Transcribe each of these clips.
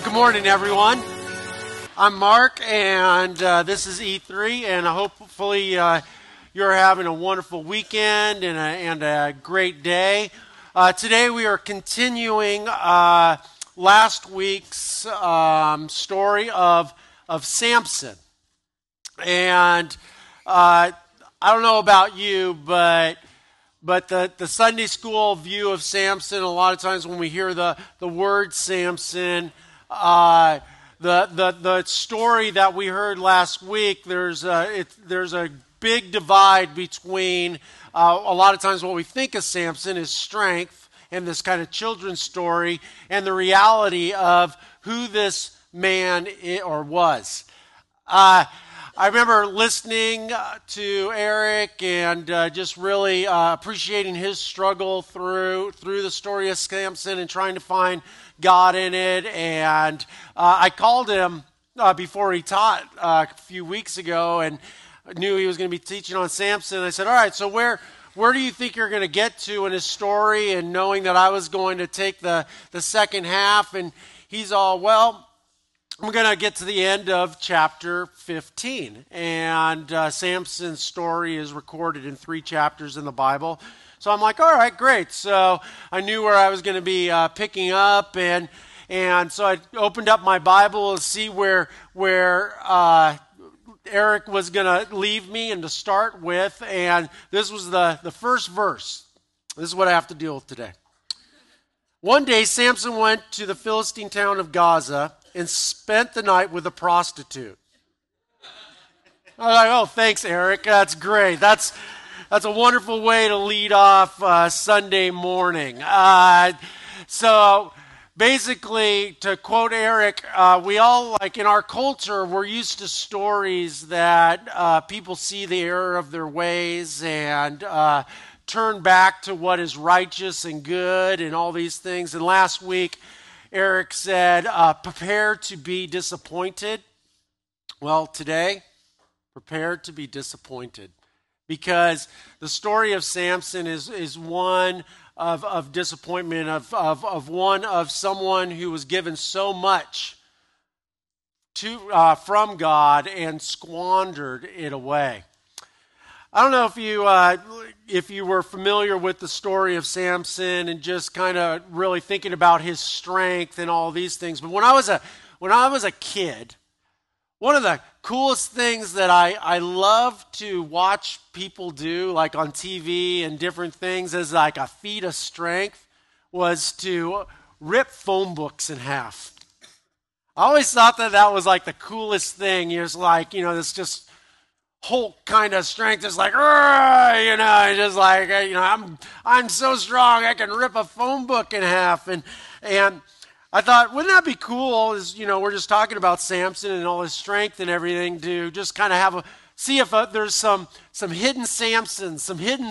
Well, good morning, everyone. I'm Mark, and uh, this is E3, and hopefully uh, you're having a wonderful weekend and a, and a great day. Uh, today we are continuing uh, last week's um, story of, of Samson. And uh, I don't know about you, but but the, the Sunday school view of Samson, a lot of times when we hear the, the word Samson, uh, the, the, the story that we heard last week, there's a, it, there's a big divide between uh, a lot of times what we think of Samson is strength and this kind of children's story and the reality of who this man or was. Uh, I remember listening uh, to Eric and uh, just really uh, appreciating his struggle through through the story of Samson and trying to find God in it. And uh, I called him uh, before he taught uh, a few weeks ago and knew he was going to be teaching on Samson. I said, "All right, so where?" Where do you think you're going to get to in his story? And knowing that I was going to take the, the second half, and he's all, well, we're going to get to the end of chapter 15. And uh, Samson's story is recorded in three chapters in the Bible. So I'm like, all right, great. So I knew where I was going to be uh, picking up. And, and so I opened up my Bible to see where, where uh, Eric was going to leave me and to start with. And this was the, the first verse. This is what I have to deal with today. One day, Samson went to the Philistine town of Gaza and spent the night with a prostitute. I was like, oh, thanks, Eric. That's great. That's, that's a wonderful way to lead off uh, Sunday morning. Uh, so, basically, to quote Eric, uh, we all, like in our culture, we're used to stories that uh, people see the error of their ways and uh, turn back to what is righteous and good and all these things. And last week, Eric said, uh, prepare to be disappointed. Well, today, prepare to be disappointed. Because the story of Samson is, is one of, of disappointment, of, of, of one of someone who was given so much to, uh, from God and squandered it away. I don't know if you uh, if you were familiar with the story of Samson and just kind of really thinking about his strength and all these things. But when I was a when I was a kid, one of the coolest things that I, I love to watch people do, like on TV and different things, as like a feat of strength, was to rip phone books in half. I always thought that that was like the coolest thing. It's like, you know, this just Hulk kind of strength is like, you know, just like, uh, you know, I'm I'm so strong I can rip a phone book in half, and and I thought, wouldn't that be cool? Is you know, we're just talking about Samson and all his strength and everything to just kind of have a see if uh, there's some some hidden Samsons, some hidden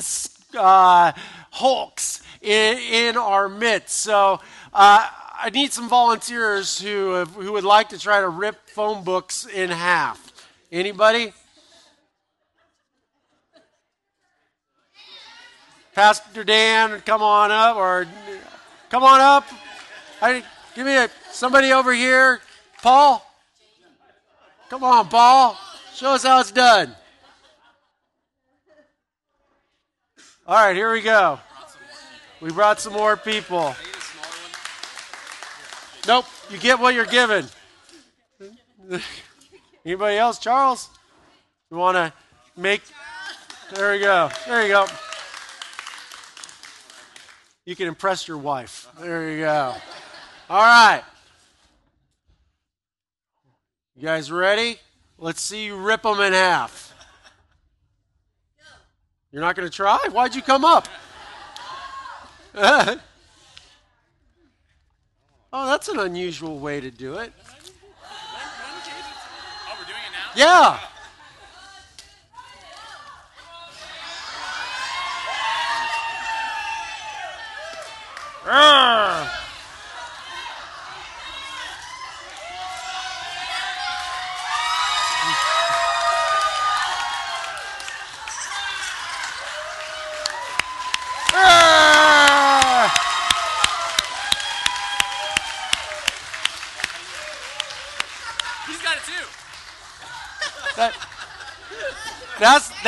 uh, Hulks in, in our midst. So. Uh, I need some volunteers who who would like to try to rip phone books in half. Anybody? Pastor Dan, come on up, or come on up. I, give me a, somebody over here. Paul? Come on, Paul. Show us how it's done. All right, here we go. We brought some more people. Nope, you get what you're given. Anybody else? Charles? You want to make. There we go. There you go. You can impress your wife. There you go. All right. You guys ready? Let's see you rip them in half. You're not going to try? Why'd you come up? oh, that's an unusual way to do it. Yeah. Arr!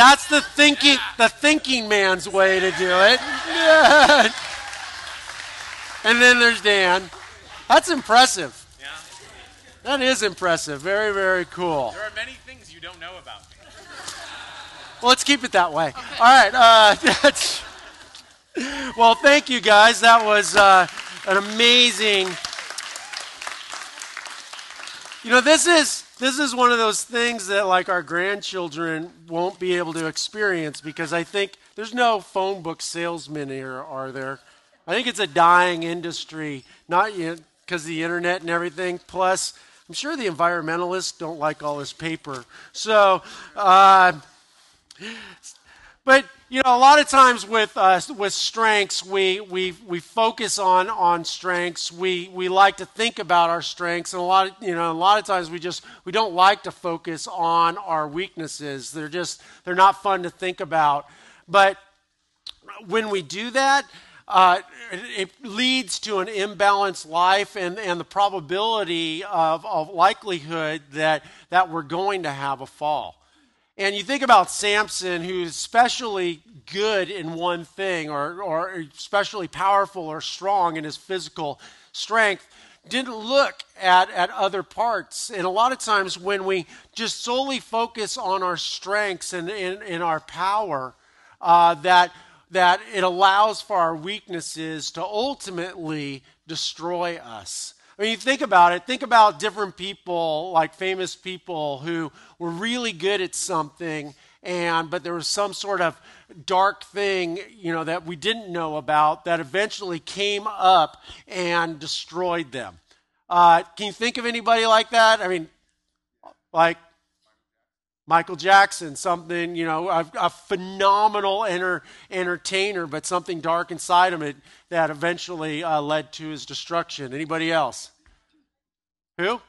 That's the thinking the thinking man's way to do it. and then there's Dan. That's impressive. Yeah. That is impressive. Very very cool. There are many things you don't know about me. Well, let's keep it that way. Okay. All right. Uh, that's, well, thank you guys. That was uh, an amazing. You know, this is this is one of those things that like our grandchildren won't be able to experience because I think there's no phone book salesmen here, are there? I think it's a dying industry, not because the internet and everything. Plus, I'm sure the environmentalists don't like all this paper. So, uh, but you know, a lot of times with uh, with strengths, we, we we focus on on strengths. We we like to think about our strengths, and a lot of you know, a lot of times we just we don't like to focus on our weaknesses. They're just they're not fun to think about. But when we do that, uh, it, leads to an imbalanced life and, and the probability of, of likelihood that, that we're going to have a fall. And you think about Samson, who's especially good in one thing, or, or especially powerful or strong in his physical strength, didn't look at, at other parts. And a lot of times, when we just solely focus on our strengths and, and, our power, uh, that, that it allows for our weaknesses to ultimately destroy us. Mean, you think about it, think about different people, like famous people who were really good at something, and but there was some sort of dark thing, you know, that we didn't know about that eventually came up and destroyed them. Uh, can you think of anybody like that? I mean, like Michael Jackson, something, you know, a, a phenomenal enter, entertainer, but something dark inside him it, that eventually uh, led to his destruction. Anybody else? Who?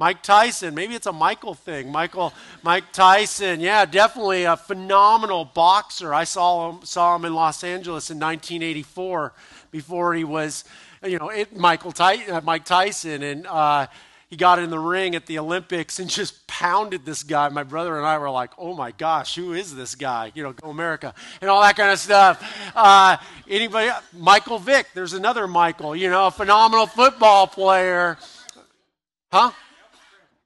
Mike Tyson. Maybe it's a Michael thing. Michael, Mike Tyson. Yeah, definitely a phenomenal boxer. I saw him, saw him in Los Angeles in 1984 before he was, you know, it, Michael Ty, uh, Mike Tyson. And, uh, he got in the ring at the Olympics and just pounded this guy. My brother and I were like, oh my gosh, who is this guy? You know, go America, and all that kind of stuff. Uh, anybody? Michael Vick, there's another Michael, you know, a phenomenal football player. Huh?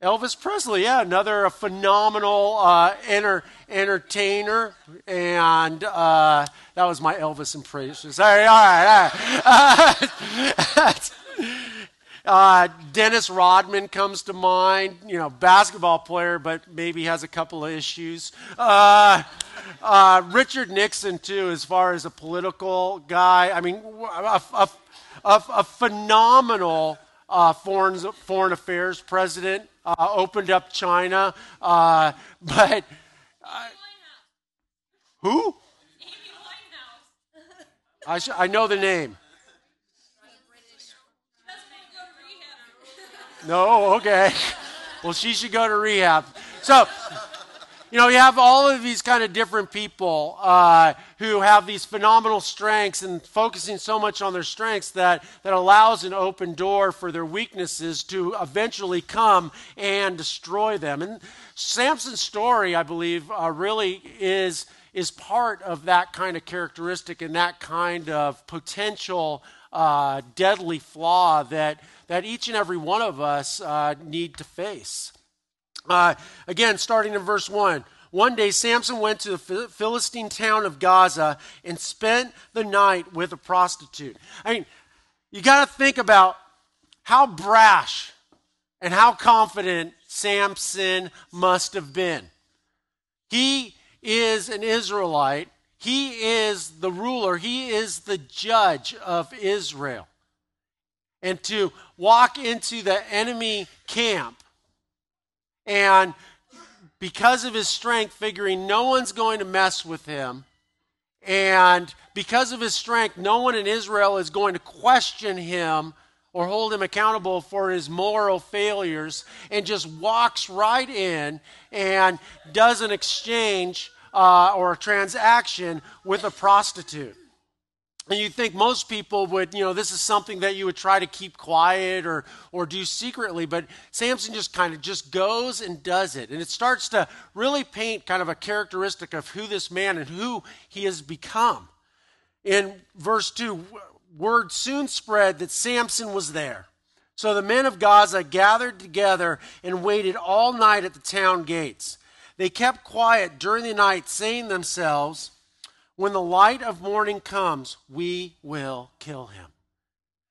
Elvis Presley, yeah, another phenomenal uh, enter, entertainer, and uh, that was my Elvis impression. Sorry, all right, all right. Uh, Dennis Rodman comes to mind, you know, basketball player, but maybe has a couple of issues. Uh, uh, Richard Nixon, too, as far as a political guy. I mean, a, a, a, a phenomenal uh, foreign, foreign affairs president, uh, opened up China, uh, but. who? I, sh- I know the name. No, okay. Well, she should go to rehab. So, you know, you have all of these kind of different people uh, who have these phenomenal strengths and focusing so much on their strengths that, that allows an open door for their weaknesses to eventually come and destroy them. And Samson's story, I believe, uh, really is, is part of that kind of characteristic and that kind of potential uh, deadly flaw that that each and every one of us uh, need to face. Uh, again, starting in verse 1. One day, Samson went to the Philistine town of Gaza and spent the night with a prostitute. I mean, you got to think about how brash and how confident Samson must have been. He is an Israelite, he is the ruler, he is the judge of Israel and to walk into the enemy camp and because of his strength, figuring no one's going to mess with him, and because of his strength, no one in Israel is going to question him or hold him accountable for his moral failures, and just walks right in and does an exchange uh, or a transaction with a prostitute. And you think most people would, you know, this is something that you would try to keep quiet or, or do secretly, but Samson just kind of just goes and does it. And it starts to really paint kind of a characteristic of who this man and who he has become. In verse 2, word soon spread that Samson was there. So the men of Gaza gathered together and waited all night at the town gates. They kept quiet during the night, saying themselves, when the light of morning comes, we will kill him.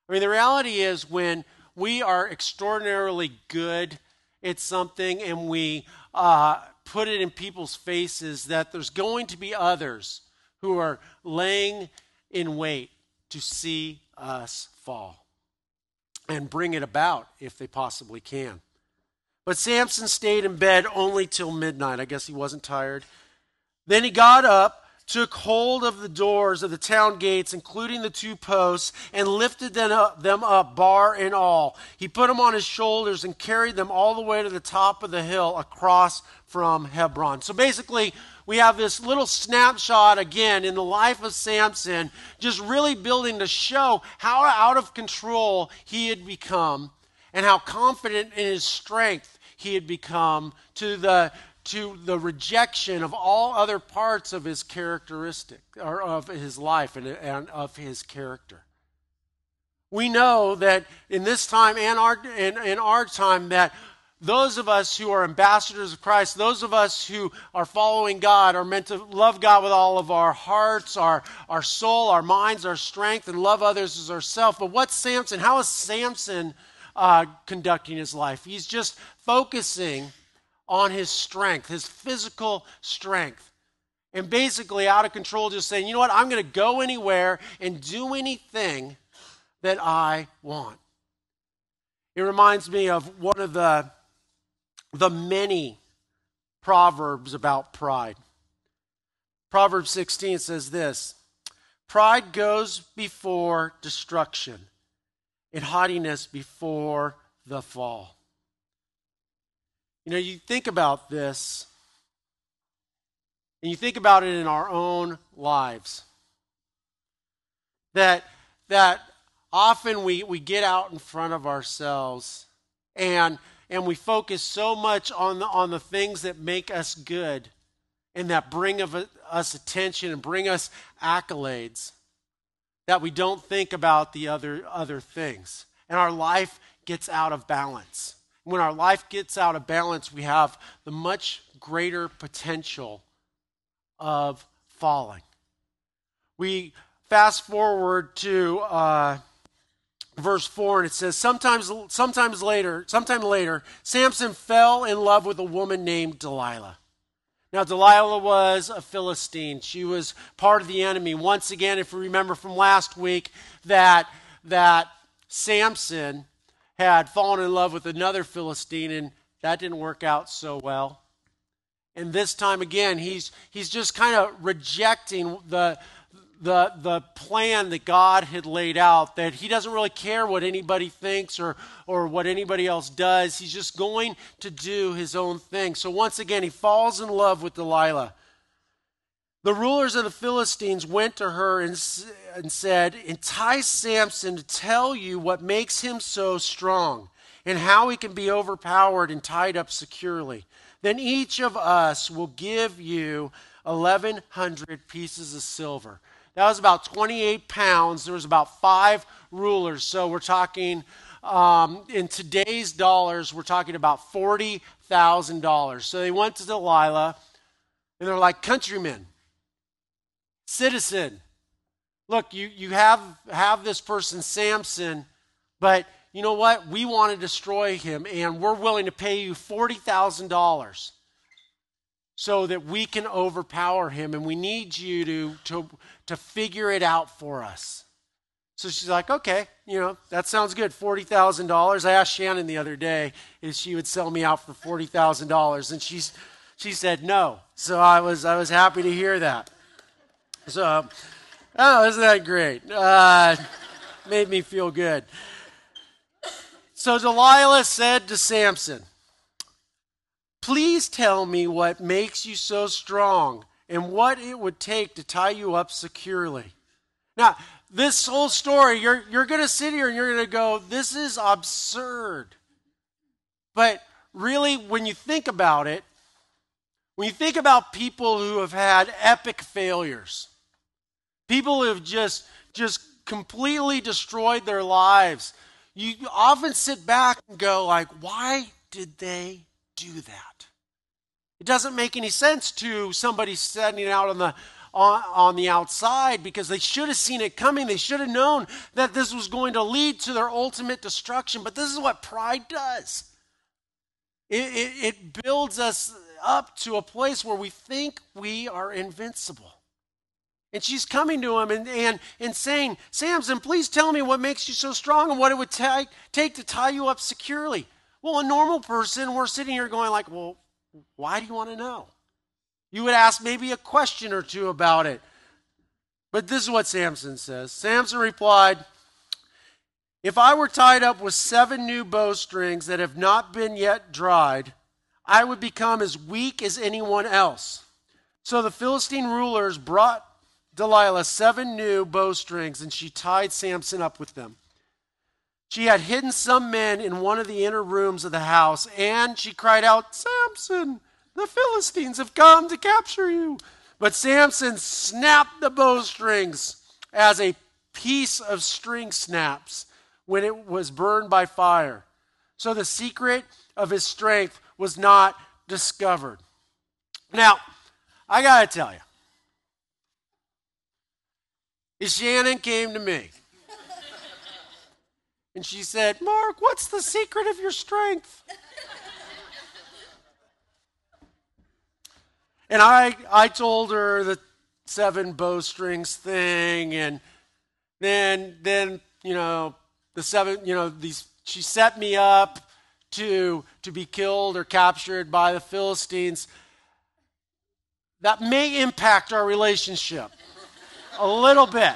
I mean, the reality is when we are extraordinarily good at something and we uh, put it in people's faces, that there's going to be others who are laying in wait to see us fall and bring it about if they possibly can. But Samson stayed in bed only till midnight. I guess he wasn't tired. Then he got up took hold of the doors of the town gates, including the two posts, and lifted them up, them up, bar and all. He put them on his shoulders and carried them all the way to the top of the hill across from Hebron. So basically, we have this little snapshot again in the life of Samson, just really building to show how out of control he had become and how confident in his strength he had become to the to the rejection of all other parts of his characteristic or of his life and, and of his character. We know that in this time and our, in, in our time that those of us who are ambassadors of Christ, those of us who are following God, are meant to love God with all of our hearts, our, our soul, our minds, our strength, and love others as ourselves. But what's Samson? How is Samson uh, conducting his life? He's just focusing on his strength, his physical strength. And basically, out of control, just saying, you know what, I'm going to go anywhere and do anything that I want. It reminds me of one of the, the many proverbs about pride. Proverbs 16 says this Pride goes before destruction, and haughtiness before the fall. You know, you think about this, and you think about it in our own lives. That, that often we, we get out in front of ourselves and, and we focus so much on the, on the things that make us good and that bring of us attention and bring us accolades that we don't think about the other, other things. And our life gets out of balance. When our life gets out of balance, we have the much greater potential of falling. We fast forward to uh, verse 4 and it says sometimes sometimes later sometime later samson fell in love with a woman named delilah. Now delilah was a philistine. She was part of the enemy. Once again if you remember from last week that that samson had fallen in love with another Philistine, and that didn't work out so well. And this time again, he's, he's just kind of rejecting the, the, the plan that God had laid out, that he doesn't really care what anybody thinks or, or what anybody else does. He's just going to do his own thing. So once again, he falls in love with Delilah. The rulers of the Philistines went to her and, and said, Entice Samson to tell you what makes him so strong and how he can be overpowered and tied up securely. Then each of us will give you 1,100 pieces of silver. That was about 28 pounds. There was about five rulers. So we're talking, um, in today's dollars, we're talking about $40,000. So they went to Delilah and they're like, Countrymen, citizen. Look, you, you have, have this person, Samson, but you know what? We want to destroy him, and we're willing to pay you $40,000 so that we can overpower him, and we need you to, to, to figure it out for us. So she's like, okay, you know, that sounds good. $40,000. I asked Shannon the other day if she would sell me out for $40,000, and she's, she said no. So I was, I was happy to hear that. So, oh, isn't that great? Uh, made me feel good. So Delilah said to Samson, Please tell me what makes you so strong and what it would take to tie you up securely. Now, this whole story, you're, you're going to sit here and you're going to go, this is absurd. But really, when you think about it, when you think about people who have had epic failures, people have just, just completely destroyed their lives, you often sit back and go like, why did they do that? It doesn't make any sense to somebody standing out on the on, on the outside because they should have seen it coming. They should have known that this was going to lead to their ultimate destruction. But this is what pride does. It, it, it builds us up to a place where we think we are invincible. And she's coming to him and, and, and saying, Samson, please tell me what makes you so strong and what it would take, take to tie you up securely. Well, a normal person, we're sitting here going like, well, why do you want to know? You would ask maybe a question or two about it. But this is what Samson says. Samson replied, If I were tied up with seven new bowstrings that have not been yet dried, I would become as weak as anyone else. So the Philistine rulers brought Delilah seven new bowstrings, and she tied Samson up with them. She had hidden some men in one of the inner rooms of the house, and she cried out, Samson, the Philistines have come to capture you. But Samson snapped the bowstrings as a piece of string snaps when it was burned by fire. So the secret of his strength was not discovered. Now, I got to tell you, Shannon came to me. And she said, Mark, what's the secret of your strength? And I, I told her the seven bowstrings thing, and then, then, you know, the seven, you know, these, she set me up to, to be killed or captured by the Philistines. That may impact our relationship a little bit.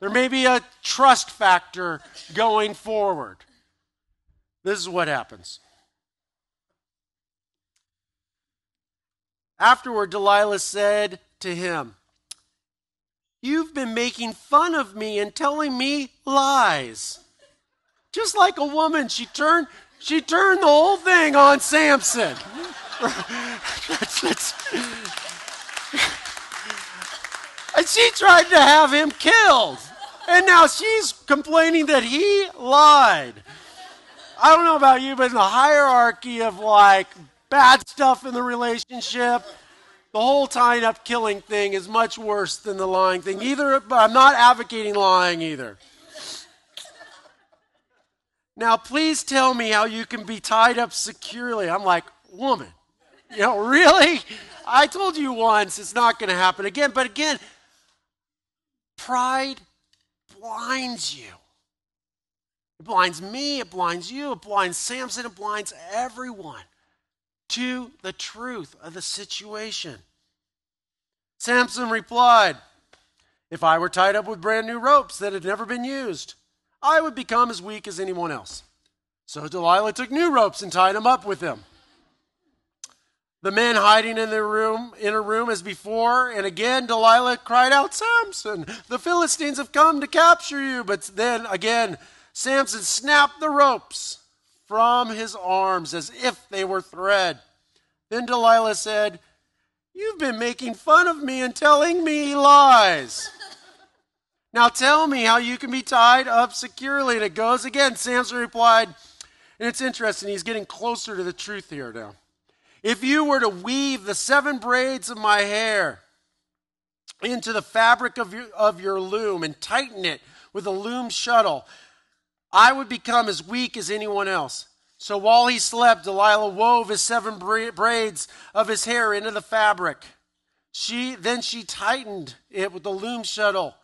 There may be a trust factor going forward. This is what happens. Afterward, Delilah said to him, You've been making fun of me and telling me lies. Just like a woman, she turned, she turned the whole thing on Samson. And she tried to have him killed. And now she's complaining that he lied. I don't know about you, but in the hierarchy of like bad stuff in the relationship, the whole tying up killing thing is much worse than the lying thing. Either, but I'm not advocating lying either. Now, please tell me how you can be tied up securely. I'm like, woman, you know, really? I told you once it's not going to happen again. But again, Pride blinds you. It blinds me, it blinds you, it blinds Samson, it blinds everyone to the truth of the situation. Samson replied, If I were tied up with brand new ropes that had never been used, I would become as weak as anyone else. So Delilah took new ropes and tied them up with them. The men hiding in their room, inner room as before, and again Delilah cried out, Samson, the Philistines have come to capture you. But then again, Samson snapped the ropes from his arms as if they were thread. Then Delilah said, You've been making fun of me and telling me lies. now tell me how you can be tied up securely. And it goes again. Samson replied, and it's interesting, he's getting closer to the truth here now. If you were to weave the seven braids of my hair into the fabric of your, of your loom and tighten it with a loom shuttle, I would become as weak as anyone else. So while he slept, Delilah wove his seven braids of his hair into the fabric. She then she tightened it with the loom shuttle.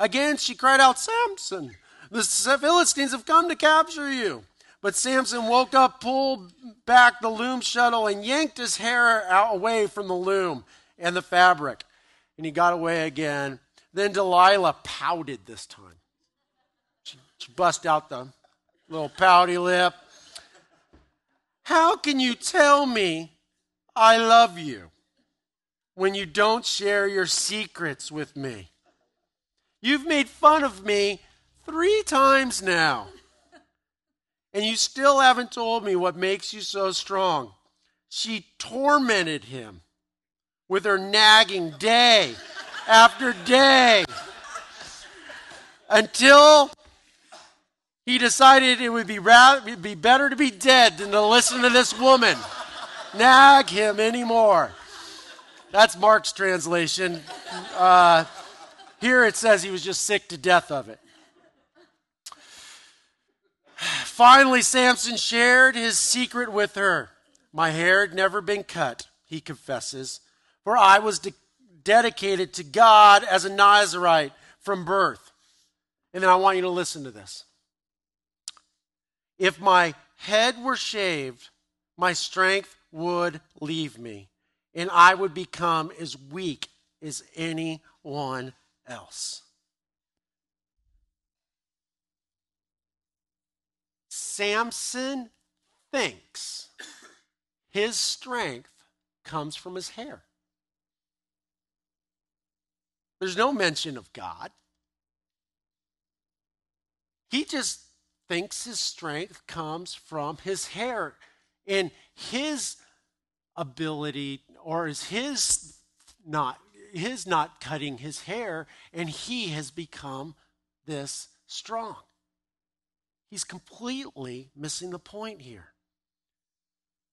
Again she cried out, Samson, the Philistines have come to capture you. But Samson woke up, pulled back the loom shuttle, and yanked his hair out away from the loom and the fabric. And he got away again. Then Delilah pouted this time. She, she bust out the little pouty lip. How can you tell me I love you when you don't share your secrets with me? You've made fun of me three times now. And you still haven't told me what makes you so strong. She tormented him with her nagging day after day until he decided it would be, rather, be better to be dead than to listen to this woman nag him anymore. That's Mark's translation. Uh, here it says he was just sick to death of it. Finally, Samson shared his secret with her. My hair had never been cut, he confesses, for I was de- dedicated to God as a Nazarite from birth. And then I want you to listen to this. If my head were shaved, my strength would leave me, and I would become as weak as anyone else. Samson thinks his strength comes from his hair. There's no mention of God. He just thinks his strength comes from his hair and his ability or is his not his not cutting his hair and he has become this strong. He's completely missing the point here.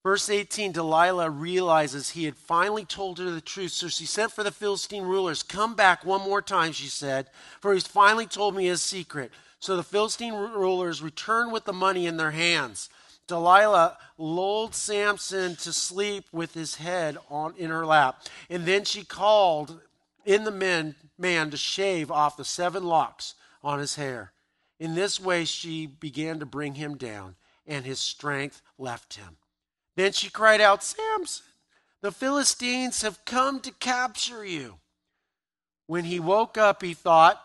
Verse 18 Delilah realizes he had finally told her the truth, so she sent for the Philistine rulers. Come back one more time, she said, for he's finally told me his secret. So the Philistine rulers returned with the money in their hands. Delilah lulled Samson to sleep with his head on in her lap, and then she called in the men, man to shave off the seven locks on his hair. In this way she began to bring him down, and his strength left him. Then she cried out, Samson, the Philistines have come to capture you. When he woke up, he thought,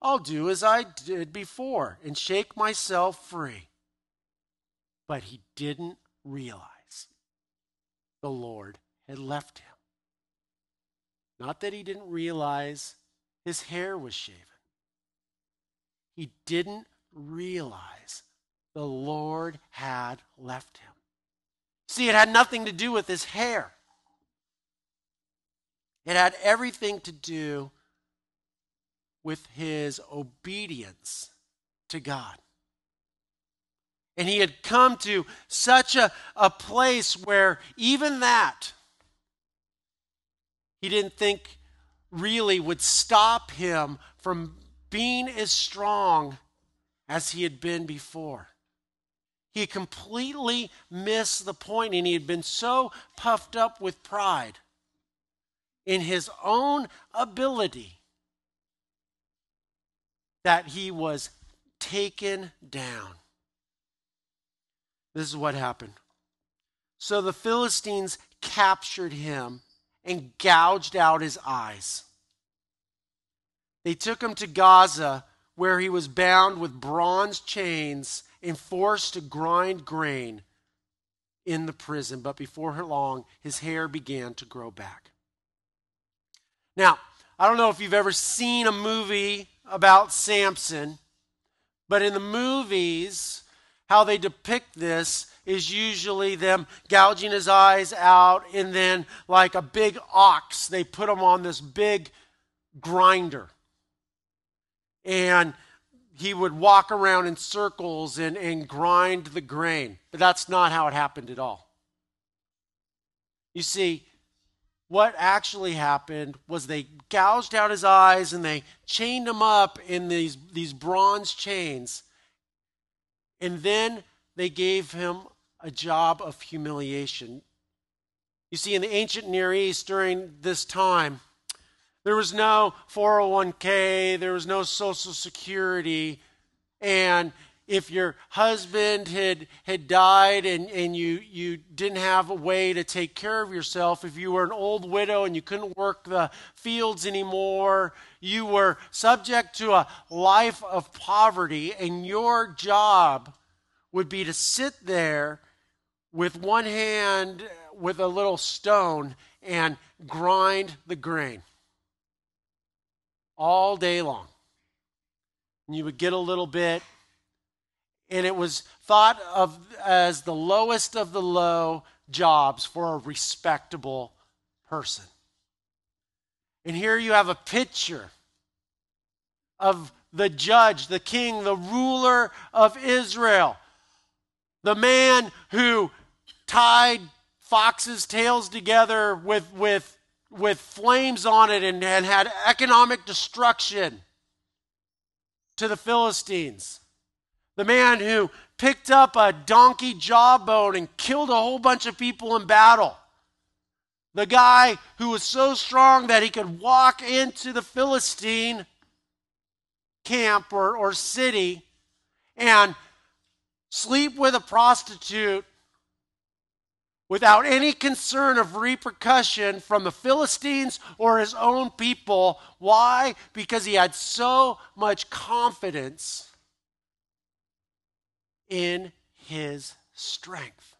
I'll do as I did before and shake myself free. But he didn't realize the Lord had left him. Not that he didn't realize his hair was shaven, he didn't realize the Lord had left him. See, it had nothing to do with his hair. It had everything to do with his obedience to God. And he had come to such a, a place where even that he didn't think really would stop him from being as strong as he had been before. He completely missed the point, and he had been so puffed up with pride in his own ability that he was taken down. This is what happened. So the Philistines captured him and gouged out his eyes. They took him to Gaza, where he was bound with bronze chains and forced to grind grain in the prison. But before long, his hair began to grow back. Now, I don't know if you've ever seen a movie about Samson, but in the movies, how they depict this is usually them gouging his eyes out, and then, like a big ox, they put him on this big grinder. And he would walk around in circles and, and grind the grain. But that's not how it happened at all. You see, what actually happened was they gouged out his eyes and they chained him up in these, these bronze chains. And then they gave him a job of humiliation. You see, in the ancient Near East during this time, there was no 401k, there was no Social Security, and if your husband had, had died and, and you, you didn't have a way to take care of yourself, if you were an old widow and you couldn't work the fields anymore, you were subject to a life of poverty, and your job would be to sit there with one hand with a little stone and grind the grain all day long. and you would get a little bit. And it was thought of as the lowest of the low jobs for a respectable person. And here you have a picture of the judge, the king, the ruler of Israel, the man who tied foxes' tails together with, with, with flames on it and, and had economic destruction to the Philistines. The man who picked up a donkey jawbone and killed a whole bunch of people in battle. The guy who was so strong that he could walk into the Philistine camp or, or city and sleep with a prostitute without any concern of repercussion from the Philistines or his own people. Why? Because he had so much confidence in his strength.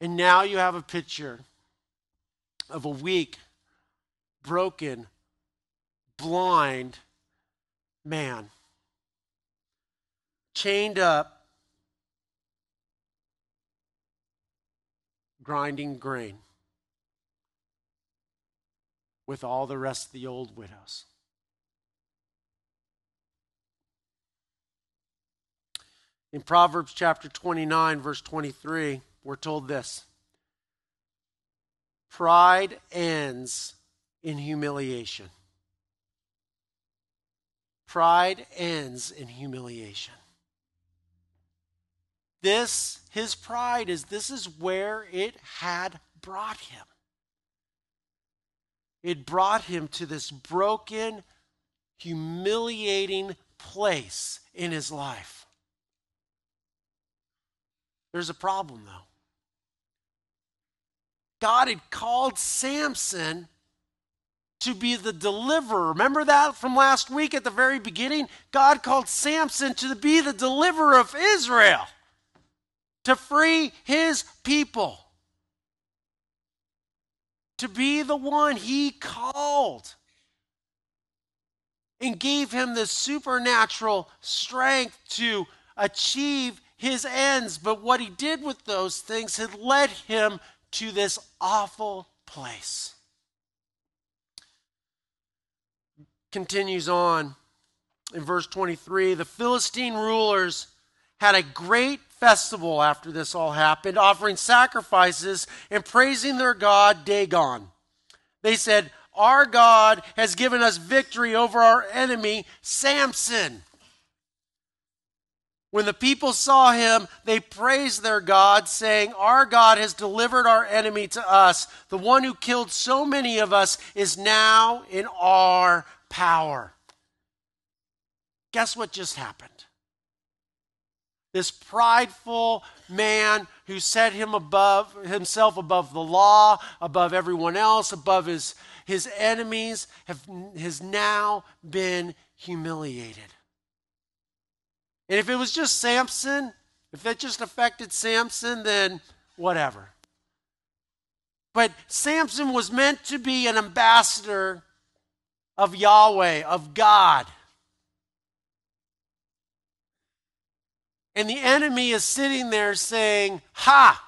And now you have a picture of a weak, broken, blind man chained up, grinding grain with all the rest of the old widows. In Proverbs chapter 29, verse 23, we're told this Pride ends in humiliation. Pride ends in humiliation. This, his pride is this is where it had brought him. It brought him to this broken, humiliating place in his life. There's a problem, though. God had called Samson to be the deliverer. Remember that from last week at the very beginning? God called Samson to be the deliverer of Israel, to free his people, to be the one he called and gave him the supernatural strength to achieve his ends. But what he did with those things had led him to this awful place. continues on in verse 23 the Philistine rulers had a great festival after this all happened, offering sacrifices and praising their god Dagon. They said, Our God has given us victory over our enemy, Samson. When the people saw him, they praised their God, saying, Our God has delivered our enemy to us. The one who killed so many of us is now in our power. Guess what just happened? This prideful man who set him above himself above the law, above everyone else, above his, his enemies, have, has now been humiliated. And if it was just Samson, if that just affected Samson, then whatever. But Samson was meant to be an ambassador of Yahweh, of God. And the enemy is sitting there saying, Ha!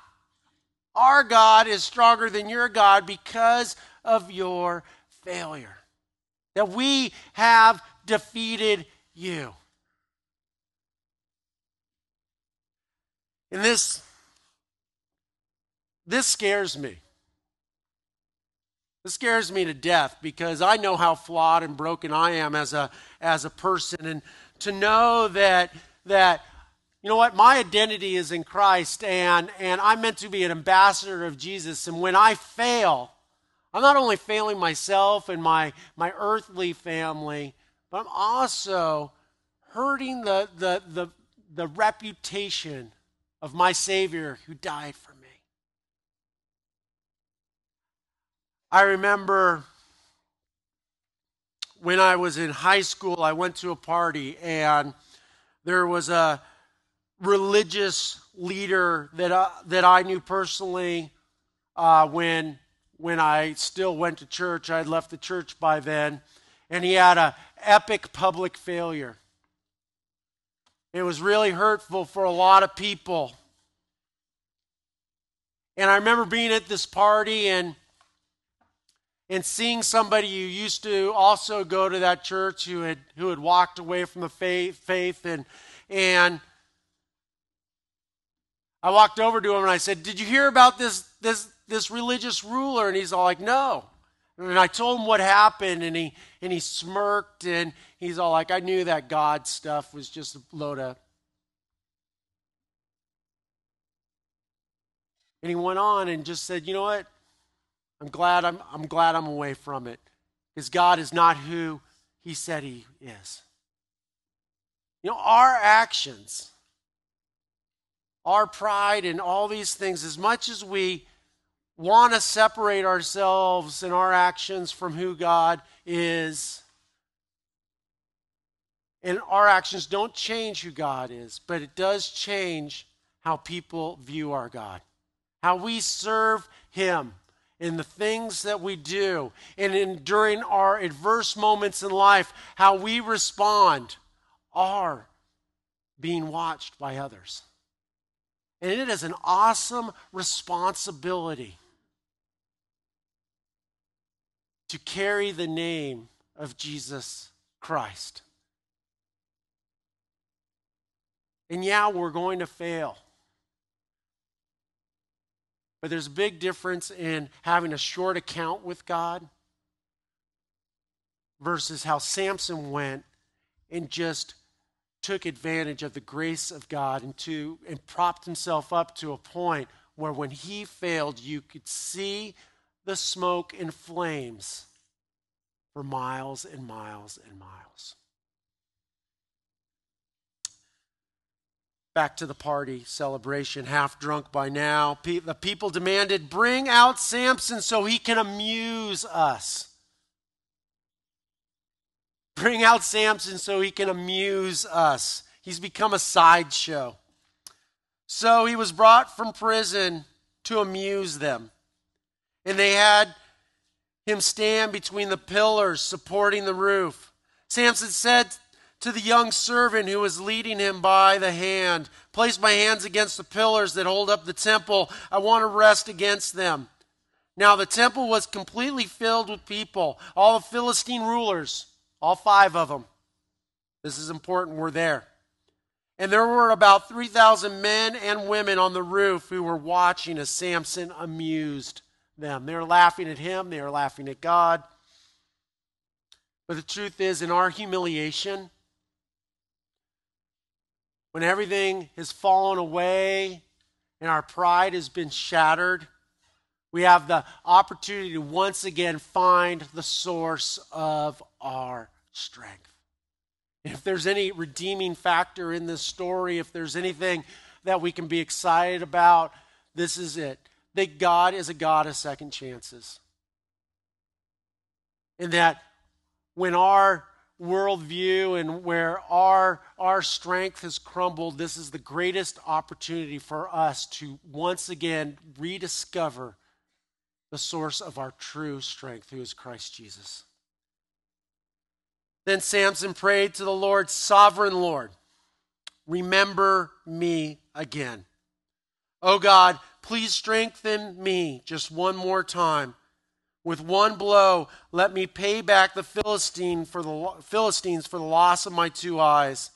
Our God is stronger than your God because of your failure. That we have defeated you. And this this scares me. This scares me to death because I know how flawed and broken I am as a, as a person. And to know that, that, you know what, my identity is in Christ and, and I'm meant to be an ambassador of Jesus. And when I fail, I'm not only failing myself and my, my earthly family, but I'm also hurting the, the, the, the reputation of my Savior who died for me. I remember when I was in high school, I went to a party and there was a religious leader that I, that I knew personally uh, when when I still went to church. I had left the church by then, and he had a epic public failure. It was really hurtful for a lot of people. And I remember being at this party and and seeing somebody who used to also go to that church who had who had walked away from the faith, faith and and I walked over to him and I said, "Did you hear about this this this religious ruler?" And he's all like, "No." And I told him what happened, and he and he smirked, and he's all like, "I knew that God stuff was just a load of." And he went on and just said, "You know what? I'm glad I'm, I'm glad I'm away from it because God is not who He said He is." You know, our actions, our pride, and all these things, as much as we want to separate ourselves and our actions from who God is, and our actions don't change who God is, but it does change how people view our God, how we serve Him in the things that we do, and in during our adverse moments in life, how we respond are being watched by others. And it is an awesome responsibility to carry the name of Jesus Christ. And yeah, we're going to fail. But there's a big difference in having a short account with God versus how Samson went and just took advantage of the grace of God and, to, and propped himself up to a point where when he failed, you could see the smoke and flames for miles and miles and miles. Back to the party celebration, half drunk by now. The people demanded, Bring out Samson so he can amuse us. Bring out Samson so he can amuse us. He's become a sideshow. So he was brought from prison to amuse them. And they had him stand between the pillars supporting the roof. Samson said to the young servant who was leading him by the hand, Place my hands against the pillars that hold up the temple. I want to rest against them. Now the temple was completely filled with people, all the Philistine rulers, all five of them. This is important, we're there. And there were about 3,000 men and women on the roof who were watching as Samson amused them. They were laughing at him, they were laughing at God. But the truth is, in our humiliation, when everything has fallen away and our pride has been shattered, we have the opportunity to once again find the source of our strength. If there's any redeeming factor in this story, if there's anything that we can be excited about, this is it that God is a God of second chances. And that when our worldview and where our, our strength has crumbled, this is the greatest opportunity for us to once again rediscover the source of our true strength, who is Christ Jesus. Then Samson prayed to the Lord, Sovereign Lord, remember me again. Oh God, please strengthen me just one more time. With one blow, let me pay back the Philistine for the Philistines for the loss of my two eyes.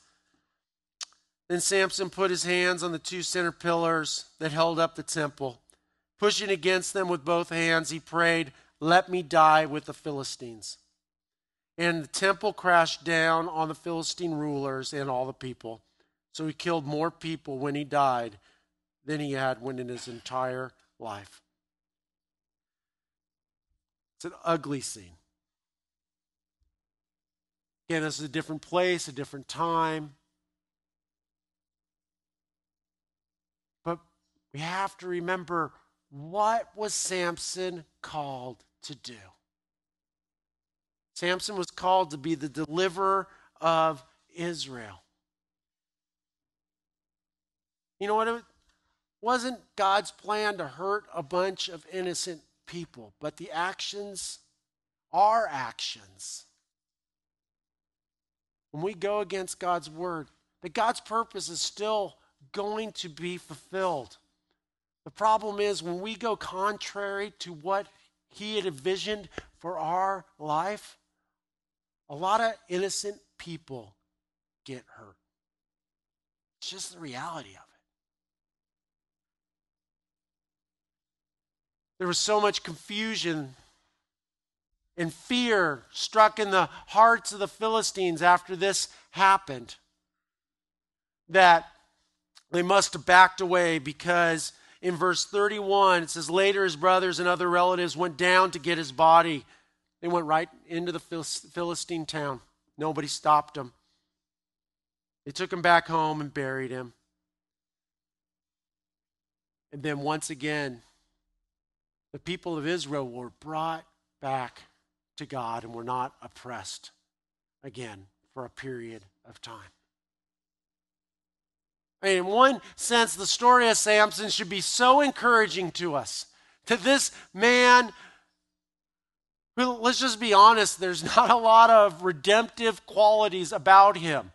Then Samson put his hands on the two center pillars that held up the temple. Pushing against them with both hands, he prayed, Let me die with the Philistines. And the temple crashed down on the Philistine rulers and all the people. So he killed more people when he died than he had when in his entire life. It's an ugly scene. Again, this is a different place, a different time. But we have to remember what was Samson called to do? Samson was called to be the deliverer of Israel. You know what? It wasn't God's plan to hurt a bunch of innocent people, but the actions, our actions, when we go against God's word, that God's purpose is still going to be fulfilled. The problem is when we go contrary to what He had envisioned for our life, a lot of innocent people get hurt. It's just the reality of it. There was so much confusion and fear struck in the hearts of the Philistines after this happened that they must have backed away because in verse 31 it says, Later his brothers and other relatives went down to get his body. They went right into the Philistine town. Nobody stopped them. They took him back home and buried him. And then once again, the people of Israel were brought back to God and were not oppressed again for a period of time. In one sense, the story of Samson should be so encouraging to us. To this man, let's just be honest, there's not a lot of redemptive qualities about him.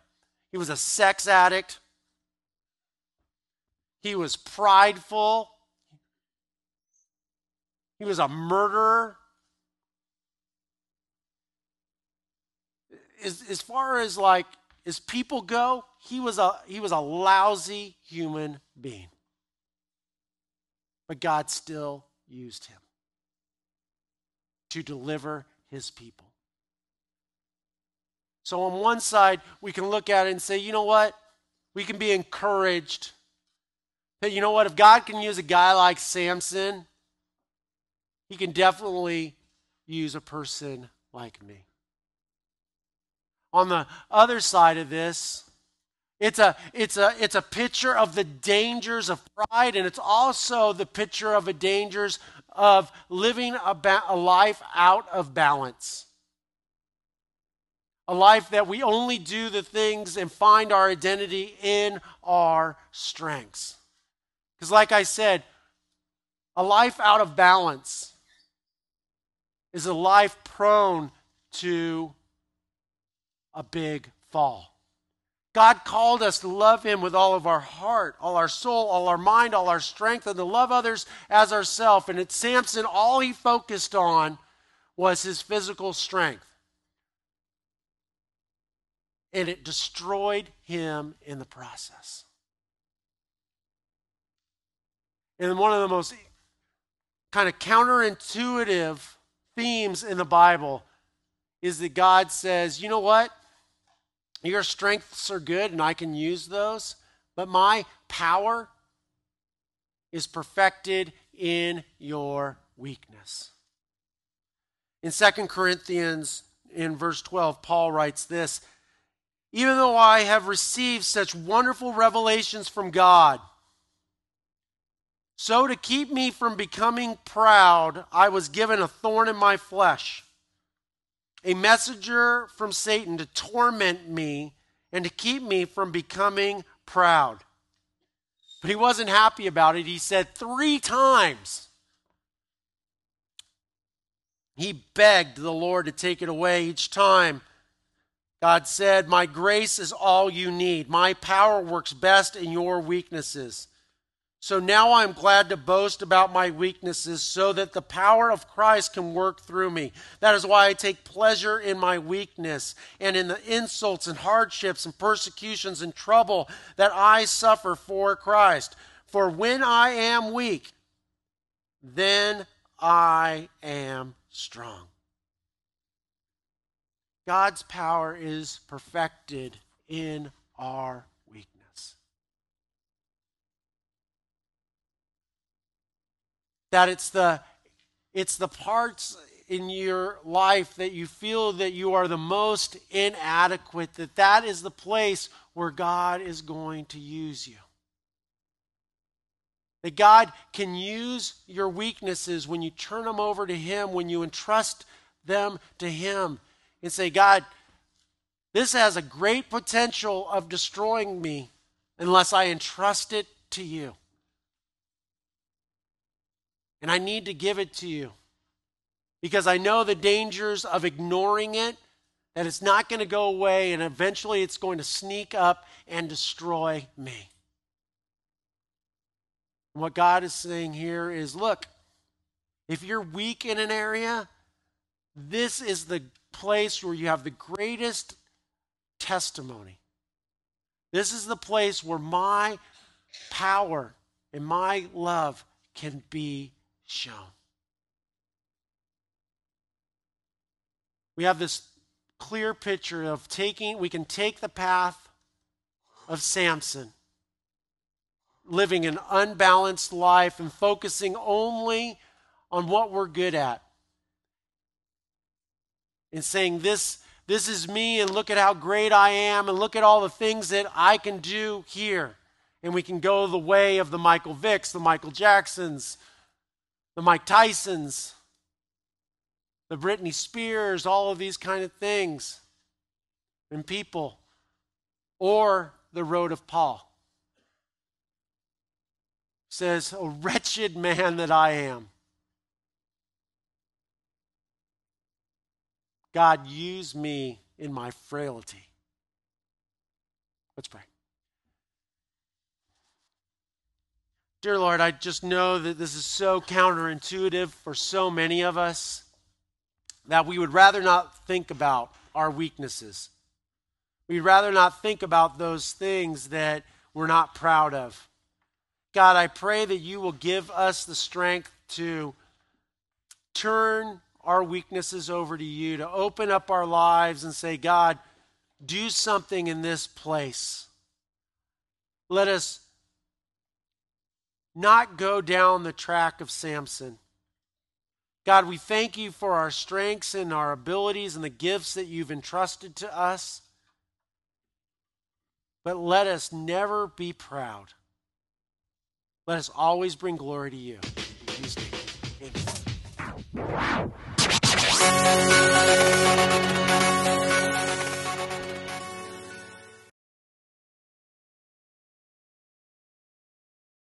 He was a sex addict, he was prideful, he was a murderer. As, as far as like as people go, he was a he was a lousy human being. But God still used him to deliver his people. So on one side, we can look at it and say, you know what? We can be encouraged that you know what, if God can use a guy like Samson, he can definitely use a person like me. On the other side of this, it's a, it's, a, it's a picture of the dangers of pride, and it's also the picture of the dangers of living a, ba- a life out of balance. A life that we only do the things and find our identity in our strengths. Because, like I said, a life out of balance is a life prone to a big fall. God called us to love Him with all of our heart, all our soul, all our mind, all our strength, and to love others as ourselves. And at Samson, all he focused on was his physical strength. And it destroyed him in the process. And one of the most kind of counterintuitive themes in the Bible is that God says, you know what? Your strengths are good and I can use those, but my power is perfected in your weakness. In 2 Corinthians, in verse 12, Paul writes this Even though I have received such wonderful revelations from God, so to keep me from becoming proud, I was given a thorn in my flesh a messenger from Satan to torment me and to keep me from becoming proud. But he wasn't happy about it. He said three times, he begged the Lord to take it away each time. God said, My grace is all you need. My power works best in your weaknesses. So now I'm glad to boast about my weaknesses so that the power of Christ can work through me. That is why I take pleasure in my weakness and in the insults and hardships and persecutions and trouble that I suffer for Christ. For when I am weak, then I am strong. God's power is perfected in our that it's the it's the parts in your life that you feel that you are the most inadequate that that is the place where God is going to use you. That God can use your weaknesses when you turn them over to Him, when you entrust them to Him, and say, God, this has a great potential of destroying me unless I entrust it to you. And I need to give it to you because I know the dangers of ignoring it, that it's not going to go away and eventually it's going to sneak up and destroy me. And what God is saying here is look, if you're weak in an area, this is the place where you have the greatest testimony. This is the place where my power and my love can be shown. We have this clear picture of taking, we can take the path of Samson, living an unbalanced life and focusing only on what we're good at. And saying, This, this is me, and look at how great I am, and look at all the things that I can do here. And we can go the way of the Michael Vicks, the Michael Jacksons, the Mike Tysons, the Britney Spears, all of these kind of things and people, or the road of Paul. Says, "A wretched man that I am. God, use me in my frailty. Let's pray. Dear Lord, I just know that this is so counterintuitive for so many of us that we would rather not think about our weaknesses. We'd rather not think about those things that we're not proud of. God, I pray that you will give us the strength to turn our weaknesses over to you, to open up our lives and say, God, do something in this place. Let us not go down the track of Samson. God, we thank you for our strengths and our abilities and the gifts that you've entrusted to us. But let us never be proud. Let us always bring glory to you. Amen.